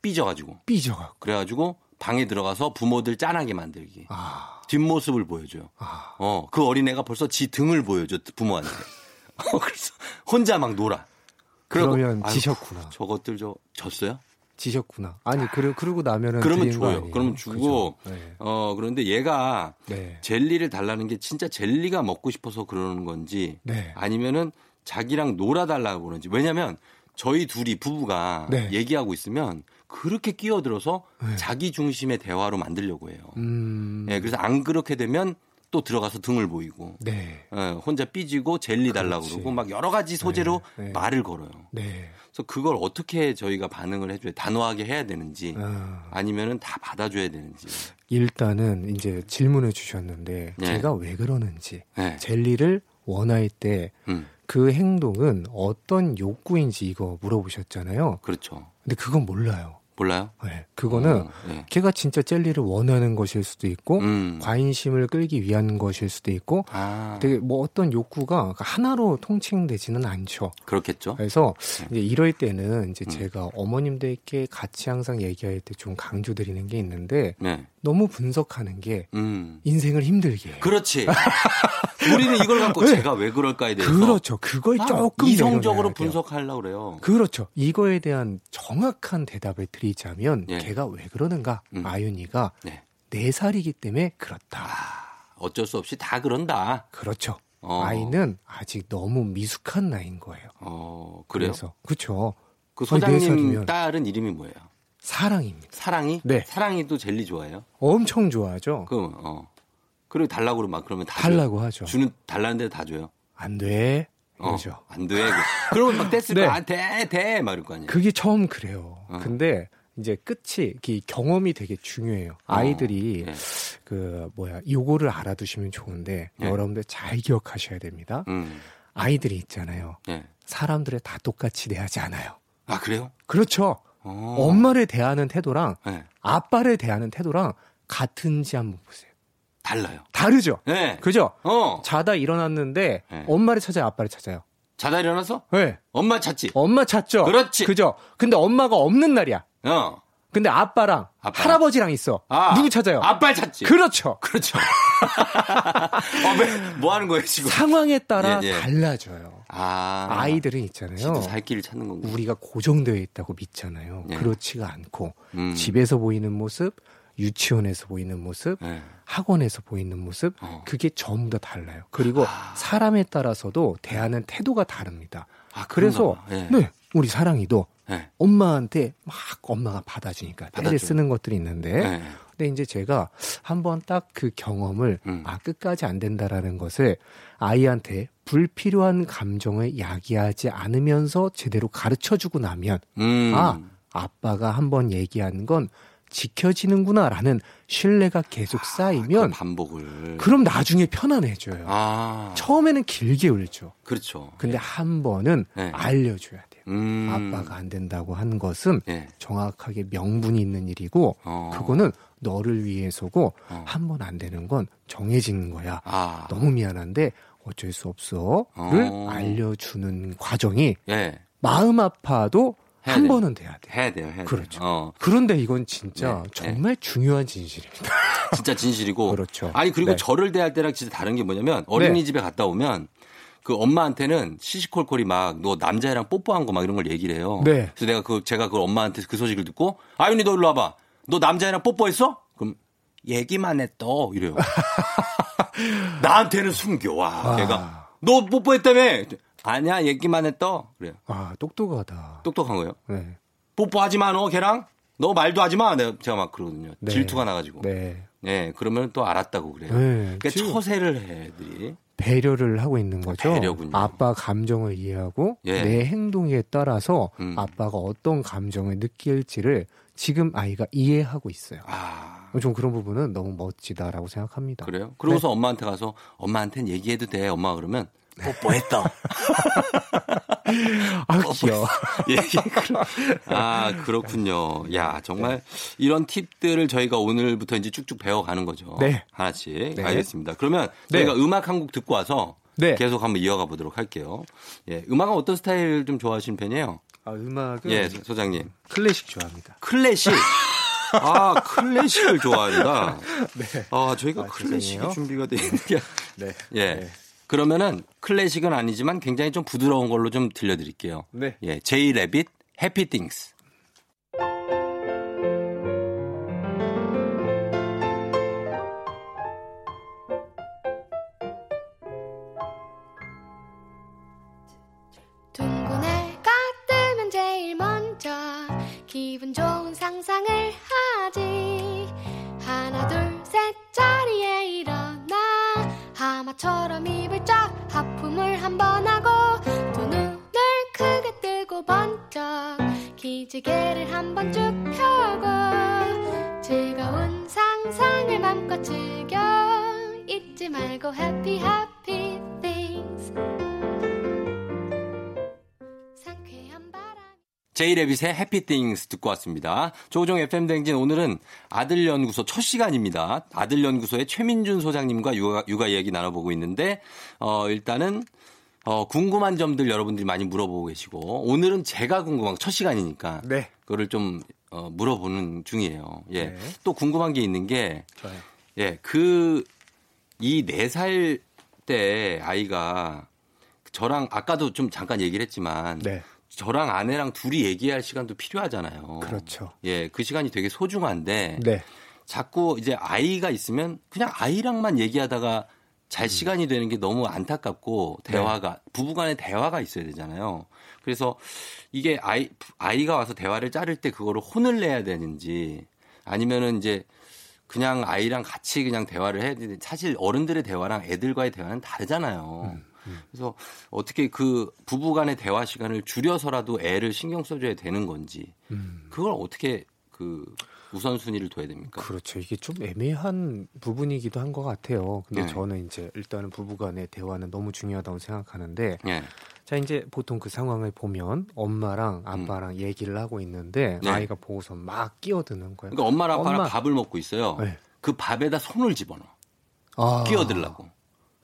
삐져가지고. 삐져갖고. 그래가지고 방에 들어가서 부모들 짠하게 만들기. 아, 뒷모습을 보여줘요. 아. 어, 그 어린애가 벌써 지 등을 보여줘, 부모한테. *laughs* 어, 그래서 혼자 막 놀아. 그러고, 그러면 아유, 지셨구나. 저것들 저, 졌어요? 지셨구나. 아니, 그러, 그러고 나면은. 그러면 줘요. 그러면 주고? 네. 어, 그런데 얘가 네. 젤리를 달라는 게 진짜 젤리가 먹고 싶어서 그러는 건지 네. 아니면은 자기랑 놀아달라고 그러는지. 왜냐면 저희 둘이 부부가 네. 얘기하고 있으면 그렇게 끼어들어서 네. 자기 중심의 대화로 만들려고 해요. 음. 예, 그래서 안 그렇게 되면 또 들어가서 등을 보이고 네. 예, 혼자 삐지고 젤리 달라고. 그러고 막 여러 가지 소재로 네, 네. 말을 걸어요. 네. 그래서 그걸 어떻게 저희가 반응을 해줘야 단호하게 해야 되는지 아, 아니면은 다 받아줘야 되는지. 일단은 이제 질문을 주셨는데 네. 제가 왜 그러는지 네. 젤리를 원할 때그 음, 행동은 어떤 욕구인지 이거 물어보셨잖아요. 그렇죠. 근데 그건 몰라요. 몰라요? 네, 그거는 어, 네. 걔가 진짜 젤리를 원하는 것일 수도 있고 음. 관심을 끌기 위한 것일 수도 있고 아, 되게 뭐 어떤 욕구가 하나로 통칭되지는 않죠. 그렇겠죠. 그래서 네. 이제 이럴 때는 이제 음. 제가 어머님들께 같이 항상 얘기할 때 좀 강조드리는 게 있는데 네. 너무 분석하는 게 음. 인생을 힘들게 해요. 그렇지. *laughs* 우리는 이걸 갖고 네. 제가 왜 그럴까에 대해서 그렇죠. 그걸 아, 조금 이성적으로. 분석하려고 그래요. 그렇죠. 이거에 대한 정확한 대답을 드리자면 예. 걔가 왜 그러는가? 음. 아윤이가 네. 네 살이기 때문에 그렇다. 어쩔 수 없이 다 그런다. 그렇죠. 어. 아이는 아직 너무 미숙한 나이인 거예요. 어, 그래요. 그래서 그렇죠. 그 소장님. 딸은 이름이 뭐예요? 사랑입니다. 사랑이? 네. 사랑이도 젤리 좋아해요? 엄청 좋아하죠. 그, 어. 그리고 달라고 그러면 막 그러면 다 줘요? 달라고 하죠. 주는 달라는 데도 다 줘요. 안 돼. 어, 그러죠. 안 돼. 그러면 막 뗐을 *laughs* 네. 거, 아, 돼, 돼. 막 이럴 거 아니에요. 그게 처음 그래요. 어. 근데 이제 끝이 이 경험이 되게 중요해요. 아이들이 예. 그 뭐야 요거를 알아두시면 좋은데 예. 여러분들 잘 기억하셔야 됩니다. 음. 아이들이 있잖아요. 예. 사람들을 다 똑같이 대하지 않아요. 아, 그래요? 그렇죠. 어. 엄마를 대하는 태도랑 네. 아빠를 대하는 태도랑 같은지 한번 보세요. 달라요. 다르죠. 네. 그죠? 어. 자다 일어났는데 네. 엄마를 찾아요, 아빠를 찾아요. 자다 일어나서 네. 엄마 찾지. 엄마 찾죠. 그렇지. 그죠? 근데 엄마가 없는 날이야. 어. 근데 아빠랑 아빠. 할아버지랑 있어. 아. 누구 찾아요? 아빠 찾지. 그렇죠. 그렇죠. *laughs* 어, 왜, 뭐 하는 거예요, 지금? 상황에 따라 예, 예. 달라져요. 아. 아이들은 있잖아요. 살 길을 찾는 건가? 우리가 고정되어 있다고 믿잖아요. 예. 그렇지가 않고 음. 집에서 보이는 모습, 유치원에서 보이는 모습, 네. 학원에서 보이는 모습, 어. 그게 전부 다 달라요. 그리고 사람에 따라서도 대하는 태도가 다릅니다. 아, 그래서. 예. 네, 우리 사랑이도 네. 엄마한테 막 엄마가 받아주니까 때를. 쓰는 것들이 있는데 네. 근데 이제 제가 한번 딱 그 경험을 음. 아 끝까지 안 된다라는 것을 아이한테 불필요한 감정을 야기하지 않으면서 제대로 가르쳐 주고 나면 음. 아 아빠가 한번 얘기한 건 지켜지는구나라는 신뢰가 계속 그 쌓이면 반복을. 그럼 나중에 편안해져요. 아. 처음에는 길게 울죠. 그렇죠. 근데 한 번은 네. 알려줘야 돼요. 음. 아빠가 안 된다고 한 것은 예. 정확하게 명분이 있는 일이고 어. 그거는 너를 위해서고 어. 한번 안 되는 건 정해진 거야. 아. 너무 미안한데 어쩔 수 없어를 어. 알려주는 과정이 예. 마음 아파도 한 돼요. 번은 돼야 돼. 해야 돼요, 해야 돼요. 그렇죠. 어. 그런데 이건 진짜 네, 정말 중요한 진실입니다. 진짜 진실이고. *laughs* 그렇죠. 아니, 그리고 네. 저를 대할 때랑 진짜 다른 게 뭐냐면 어린이집에 갔다 오면 그 엄마한테는 시시콜콜이 막 너 남자애랑 뽀뽀한 거 막 이런 걸 얘기를 해요. 네. 그래서 내가 그 제가 그 엄마한테 그 소식을 듣고 아윤이 너 일로 와봐. 너 남자애랑 뽀뽀했어? 그럼 얘기만 했어 이래요. *laughs* 나한테는 숨겨. 와, 아. 걔가 너 뽀뽀했다며? 아니야, 얘기만 했어. 그래요. 아 똑똑하다. 똑똑한 거예요. 네. 뽀뽀하지 마, 너 걔랑. 너 말도 하지 마. 내가 제가 막 그러거든요. 네. 질투가 나가지고. 네. 네. 그러면 또 알았다고 그래요. 네, 그러니까 처세를 해, 애들이. 배려를 하고 있는 거죠. 배려군요. 아빠 감정을 이해하고 예. 내 행동에 따라서 음. 아빠가 어떤 감정을 느낄지를 지금 아이가 이해하고 있어요. 아, 좀 그런 부분은 너무 멋지다라고 생각합니다. 그래요? 그러고서 네. 엄마한테 가서 엄마한테는 얘기해도 돼. 엄마가 그러면 뽀뽀했다. *laughs* 아 귀여워. 예. 아, 그렇군요. 야, 정말 이런 팁들을 저희가 오늘부터 이제 쭉쭉 배워가는 거죠. 네. 하나씩. 네. 알겠습니다. 그러면 네. 저희가 음악 한 곡 듣고 와서 네. 계속 한번 이어가 보도록 할게요. 예. 음악은 어떤 스타일 좀 좋아하시는 편이에요? 아, 음악은 예, 소- 소장님. 클래식 좋아합니다. 클래식. *laughs* 아, 클래식을 좋아한다. 네. 아, 저희가 아, 클래식이. 준비가 돼 있는 게. 네. 예. 네. 그러면은 클래식은 아니지만 굉장히 좀 부드러운 걸로 좀 들려드릴게요. 네. 예. 제이 레빗, 해피 띵스. 둥근 해가 뜨면 기분 좋은 상상을 하지 하나 둘 셋 자리에 일어 나 하마처럼 입을 쫙 하품을 한 번 하고 두 눈을 크게 뜨고 번쩍 기지개를 한 번 쭉 펴고 즐거운 상상을 맘껏 즐겨 잊지 말고 happy things 제이레빗의 해피띵스 듣고 왔습니다. 조종 FM 댕진 오늘은 아들연구소 첫 시간입니다. 아들연구소의 최민준 소장님과 육아, 육아 이야기 나눠보고 있는데, 어, 일단은, 어, 궁금한 점들 여러분들이 많이 물어보고 계시고, 오늘은 제가 궁금한, 첫 시간이니까. 네. 그거를 좀, 어, 물어보는 중이에요. 예. 네. 또 궁금한 게 있는 게, 좋아요. 예, 그, 이 네 살 때 아이가 저랑 아까도 좀 잠깐 얘기를 했지만, 네. 저랑 아내랑 둘이 얘기할 시간도 필요하잖아요. 그렇죠. 예, 그 시간이 되게 소중한데 네. 자꾸 이제 아이가 있으면 그냥 아이랑만 얘기하다가 음. 잘 시간이 되는 게 너무 안타깝고 네. 대화가 부부간의 대화가 있어야 되잖아요. 그래서 이게 아이 아이가 와서 대화를 자를 때 그거를 혼을 내야 되는지 아니면은 이제 그냥 아이랑 같이 그냥 대화를 해야 되는지 사실 어른들의 대화랑 애들과의 대화는 다르잖아요. 음, 그래서 어떻게 그 부부 간의 대화 시간을 줄여서라도 애를 신경 써줘야 되는 건지 음. 그걸 어떻게 그 우선순위를 둬야 됩니까? 그렇죠. 이게 좀 애매한 부분이기도 한 것 같아요. 근데 네. 저는 이제 일단은 부부 간의 대화는 너무 중요하다고 생각하는데, 예. 자 이제 보통 그 상황을 보면 엄마랑 아빠랑 얘기를 하고 있는데 음. 네. 아이가 보고서 막 끼어드는 거예요. 그러니까 엄마랑 아빠랑 엄마. 밥을 먹고 있어요. 네. 그 밥에다 손을 집어넣어. 아, 끼어들라고.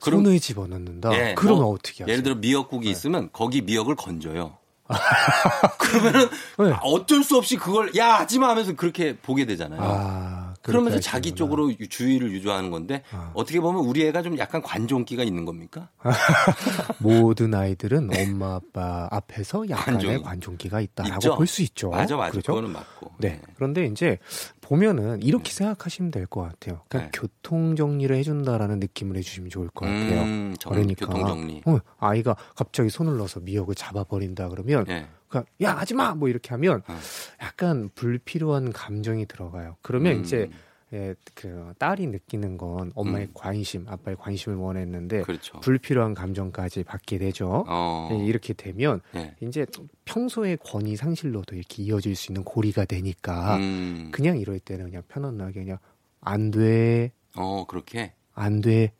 그럼 손을 집어넣는다. 예, 그러면 뭐 어떻게 하세요? 예를 들어 미역국이 있으면 거기 미역을 건져요. *laughs* 그러면은 네. 어쩔 수 없이 그걸 야 하지마 하면서 그렇게 보게 되잖아요. 아, 그러면서 자기. 쪽으로 유- 주의를 유도하는 건데 아. 어떻게 보면 우리 애가 좀 약간 관종기가 있는 겁니까? *laughs* 모든 아이들은 엄마 아빠 앞에서 약간의 관종이. 관종기가 있다라고? 볼 수 있죠. 맞아 맞아 그렇죠? 그거는 맞고. 네. 그런데 이제 보면은 이렇게 생각하시면 될 것 같아요. 그냥 네. 교통 정리를 해준다라는 느낌을 해주시면 좋을 것 같아요. 음, 정, 그러니까 교통 정리. 어, 아이가 갑자기 손을 넣어서 미역을 잡아버린다 그러면 예. 그냥 야 하지 마 뭐 이렇게 하면 어. 약간 불필요한 감정이 들어가요. 그러면 음, 이제 예, 그 딸이 느끼는 건 엄마의 음. 관심, 아빠의 관심을 원했는데 그렇죠. 불필요한 감정까지 받게 되죠. 어. 예, 이렇게 되면 예. 이제 평소의 권위 상실로도 이렇게 이어질 수 있는 고리가 되니까 음. 그냥 이럴 때는 그냥 편안하게 그냥 안 돼, 어 그렇게 안 돼.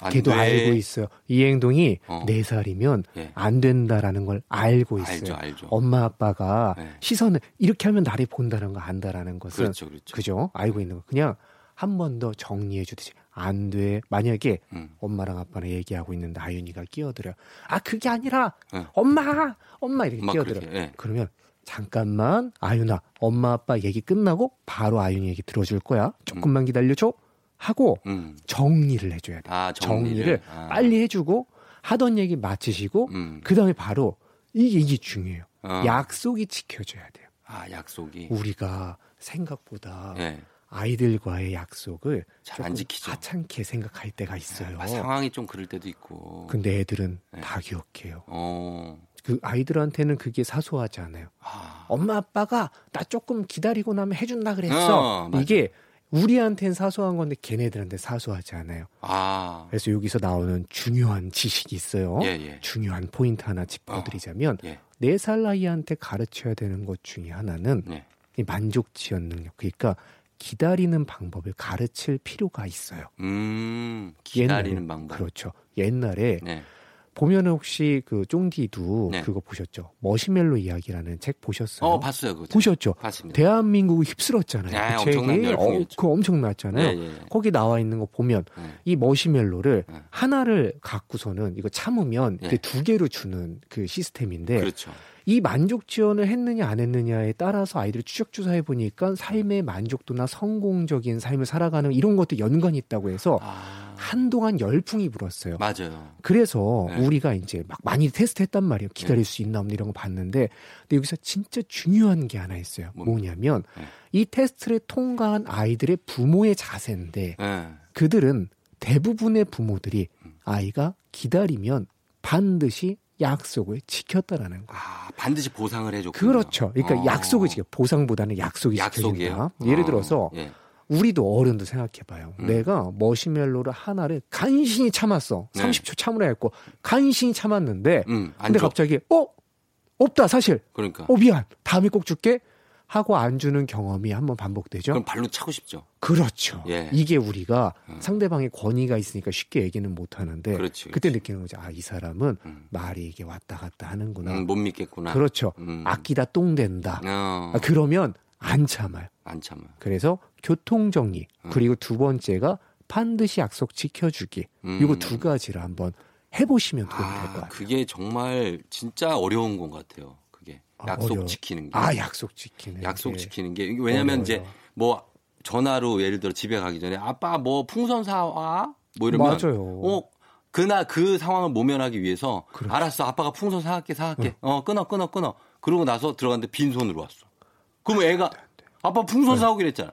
안 걔도 돼. 알고 있어요. 이 행동이 어. 네 살이면 예. 안 된다라는 걸 알고 있어요. 알죠 알죠. 엄마 아빠가 네. 시선을 이렇게 하면 나를 본다는 거 안다라는 것은 그렇죠 그렇죠. 그죠? 알고 있는 거 그냥 한 번 더 정리해 주듯이 안 돼. 만약에 음. 엄마랑 아빠랑 얘기하고 있는데 아윤이가 끼어들어요. 아 그게 아니라 네. 엄마 엄마 이렇게 막 끼어들어. 그렇게, 예. 그러면 잠깐만 아윤아 엄마 아빠 얘기 끝나고 바로 아윤이 얘기 들어줄 거야. 조금만 기다려줘 하고 음. 정리를 해줘야 돼. 아 정리를, 정리를, 아. 빨리 해주고 하던 얘기 마치시고 음. 그 다음에 바로 이게 이게 중요해요. 어. 약속이 지켜져야 돼요. 아 약속이. 우리가 생각보다 예. 아이들과의 약속을 잘안 조금 지키죠. 하찮게 생각할 때가 있어요. 아, 상황이 좀 그럴 때도 있고. 근데 애들은 네. 다 기억해요. 어. 그 아이들한테는 그게 사소하지 않아요. 아. 엄마 아빠가 나 조금 기다리고 나면 해준다 그랬어. 어, 맞아. 우리한테는 사소한 건데 걔네들한테 사소하지 않아요. 아. 그래서 여기서 나오는 중요한 지식이 있어요. 예, 예. 중요한 포인트 하나 짚어드리자면 예. 네살 아이한테 가르쳐야 되는 것 중에 하나는 네. 이 만족 지연 능력. 그러니까 기다리는 방법을 가르칠 필요가 있어요. 음. 기다리는 옛날에- 방법. 그렇죠. 옛날에 네. 보면은 혹시 그 쫑디도 네. 그거 보셨죠? 머시멜로 이야기라는 책 보셨어요? 어, 봤어요. 그거. 보셨죠? 봤습니다. 대한민국을 휩쓸었잖아요. 아, 그 책이 어, 열풍이었죠. 그 엄청났잖아요. 예. 거기 나와 있는 거 보면 네. 이 머시멜로를 네. 하나를 갖고서는 이거 참으면 예. 그두 개로 주는 그 시스템인데 그렇죠. 이 만족 지원을 했느냐 안 했느냐에 따라서 아이들을 추적 조사해 보니까 삶의 만족도나 성공적인 삶을 살아가는 이런 것도 연관이 있다고 해서 아. 한동안 열풍이 불었어요. 맞아요. 그래서 네. 우리가 이제 막 많이 테스트했단 말이에요. 기다릴 수 있나 없나 이런 거 봤는데 근데 여기서 진짜 중요한 게 하나 있어요. 뭐냐면 네. 이 테스트를 통과한 아이들의 부모의 자세인데 예. 그들은 대부분의 부모들이 음. 아이가 기다리면 반드시 약속을 지켰다라는 거예요. 아, 반드시 보상을 해줬군요. 그렇죠. 그러니까 어. 약속을 지켜 보상보다는 약속이 약속이에요. 지켜진다. 예를 어, 들어서 예. 우리도 어른도 생각해봐요. 음. 내가 머시멜로를 하나를 간신히 참았어. 네. 30초 참으라 했고 간신히 참았는데 음, 안 근데 줘. 갑자기 어 없다 사실. 그러니까. 어 미안. 다음에 꼭 줄게. 하고 안 주는 경험이 한번 반복되죠. 그럼 발로 차고 싶죠. 그렇죠. 예. 이게 우리가 음. 상대방의 권위가 있으니까 쉽게 얘기는 못 하는데 그렇지, 그때 느끼는 거죠. 아, 이 사람은 음. 말이 이게 왔다 갔다 하는구나. 음, 못 믿겠구나. 그렇죠. 음. 아끼다 똥 된다. 어, 아, 그러면 안 참아요. 안 참아. 그래서 교통 정리 음. 그리고 두 번째가 반드시 약속 지켜주기. 음. 이거 두 가지를 한번 해보시면 도움이 될것 아, 같아요. 그게 정말 진짜 어려운 것 같아요. 그게 아, 약속 어려워요. 지키는 게. 아 약속 지키는. 약속 게. 지키는 게 왜냐면 어려워요. 이제 뭐 전화로 예를 들어 집에 가기 전에 아빠 뭐 풍선 사와 뭐 이러면 맞아요. 어 그날 그 상황을 모면하기 위해서 그렇죠. 알았어 아빠가 풍선 사갈게 사갈게 어 끊어 끊어 끊어 그러고 나서 들어갔는데 빈손으로 왔어 그러면 애가 아빠 풍선 네. 사오기로 했잖아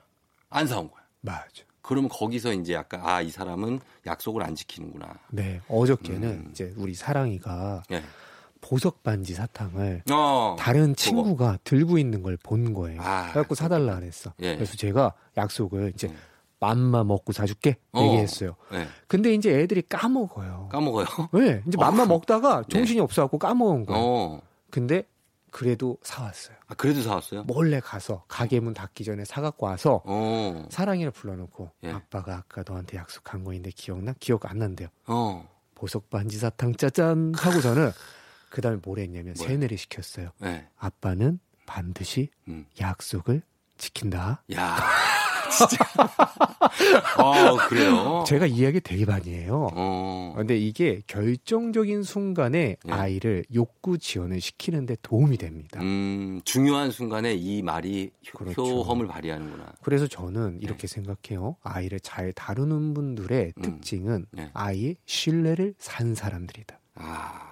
안 사온 거야 맞아. 그러면 거기서 이제 약간 아 이 사람은 약속을 안 지키는구나 네 어저께는 음. 이제 우리 사랑이가 예. 보석 반지 사탕을 어 다른 친구가 들고 있는 걸 본 거예요. 아, 그래갖고 사달라 그랬어. 예. 그래서 제가 약속을 이제 음. 맘마 먹고 사줄게 어. 얘기했어요. 예. 근데 이제 애들이 까먹어요. 까먹어요 네, 이제 맘마 어. 먹다가 정신이 없어갖고 까먹은 거예요. 어 근데 그래도 사왔어요. 아, 그래도 사왔어요 몰래 가서 가게 문 닫기 전에 사갖고 와서 어 사랑이를 불러놓고 예. 아빠가 아까 너한테 약속한 거인데 기억나? 기억 안 난대요. 어. 보석 반지 사탕 짜잔 하고서는 *laughs* 그 다음에 뭘 했냐면 뭐요? 세뇌를 시켰어요. 네. 아빠는 반드시 음. 약속을 지킨다. 야, 진짜. 어, *laughs* 그래요? 제가 이야기 되게 많이 해요. 어. 근데 이게 결정적인 순간에 예. 아이를 욕구 지원을 시키는데 도움이 됩니다. 음, 중요한 순간에 이 말이 효- 그렇죠. 효험을 발휘하는구나. 그래서 저는 이렇게 생각해요. 아이를 잘 다루는 분들의 음. 특징은 네. 아이의 신뢰를 산 사람들이다. 아,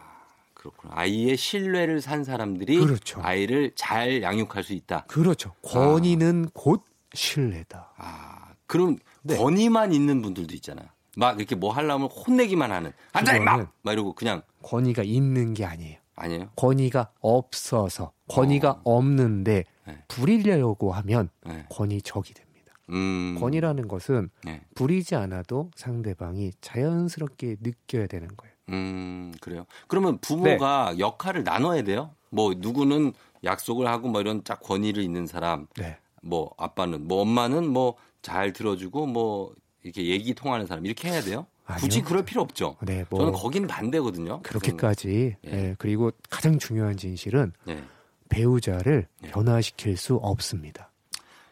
그렇구나. 아이의 신뢰를 산 사람들이 그렇죠. 아이를 잘 양육할 수 있다. 그렇죠. 권위는 곧 신뢰다. 아, 그럼 네. 권위만 있는 분들도 있잖아요. 막 이렇게 뭐 하려면 혼내기만 하는. 앉아, 임마! 막 이러고 그냥 권위가 있는 게 아니에요. 아니에요? 권위가 없어서 권위가 어. 없는데 네. 부리려고 하면 네. 권위 적이 됩니다. 음. 권위라는 것은 네. 부리지 않아도 상대방이 자연스럽게 느껴야 되는 거예요. 음, 그래요. 그러면 부모가 네. 역할을 나눠야 돼요? 뭐, 누구는 약속을 하고 뭐 이런 짝 권위를 있는 사람, 네. 뭐, 아빠는, 뭐, 엄마는 뭐, 잘 들어주고 뭐, 이렇게 얘기 통하는 사람, 이렇게 해야 돼요? 굳이 아니요. 그럴 필요 없죠. 네, 뭐 저는 거긴 반대거든요. 그렇게까지. 예. 예, 그리고 가장 중요한 진실은 네. 배우자를 예. 변화시킬 수 없습니다.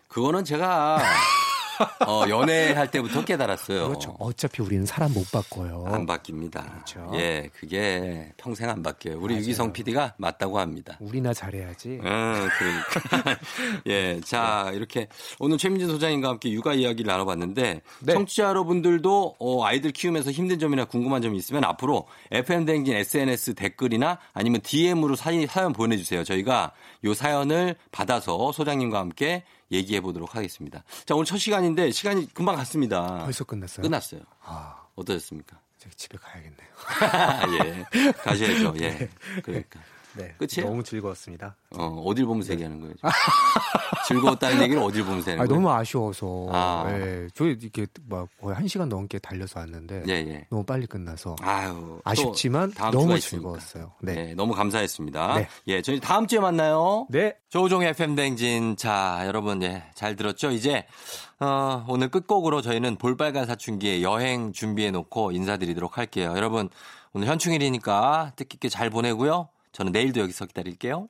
그거는 제가, *laughs* 어, 연애할 때부터 깨달았어요. 그렇죠. 어차피 우리는 사람 못 바꿔요. 안 바뀝니다. 그렇죠. 예, 그게 평생 안 바뀌어요. 우리 맞아요. 유기성 PD가 맞다고 합니다. 우리나 잘해야지. 음, 그러니까. *laughs* 예, 자, 이렇게 오늘 최민진 소장님과 함께 육아 이야기를 나눠봤는데 네. 청취자 여러분들도 어, 아이들 키우면서 힘든 점이나 궁금한 점이 있으면 앞으로 FM댕진 SNS 댓글이나 아니면 DM으로 사연, 사연 보내주세요. 저희가 요 사연을 받아서 소장님과 함께 얘기해 보도록 하겠습니다. 자, 오늘 첫 시간인데 시간이 금방 갔습니다. 벌써 끝났어요? 끝났어요. 아, 어떠셨습니까? 제가 집에 가야겠네요. *laughs* 예. 가셔야죠. 예. *laughs* 그러니까. 네. 끝이에요? 너무 즐거웠습니다. 어, 어딜 보면서 얘기하는 거예요? *laughs* 즐거웠다는 얘기를 어딜 보면서 하는 아, 거예요? 너무 아쉬워서. 아. 예. 저 이렇게 막 거의 한 시간 넘게 달려서 왔는데 예, 예. 너무 빨리 끝나서 아유. 또 아쉽지만 다음 너무. 즐거웠어요. 네. 네. 너무 감사했습니다. 네. 예, 저희 다음 주에 만나요. 네. 조우종의 FM댕진. 자, 여러분, 예, 잘 들었죠? 이제, 어, 오늘 끝곡으로 저희는 볼빨간 사춘기의 여행 준비해 놓고 인사드리도록 할게요. 여러분, 오늘 현충일이니까 뜻깊게 잘 보내고요. 저는 내일도 여기서 기다릴게요.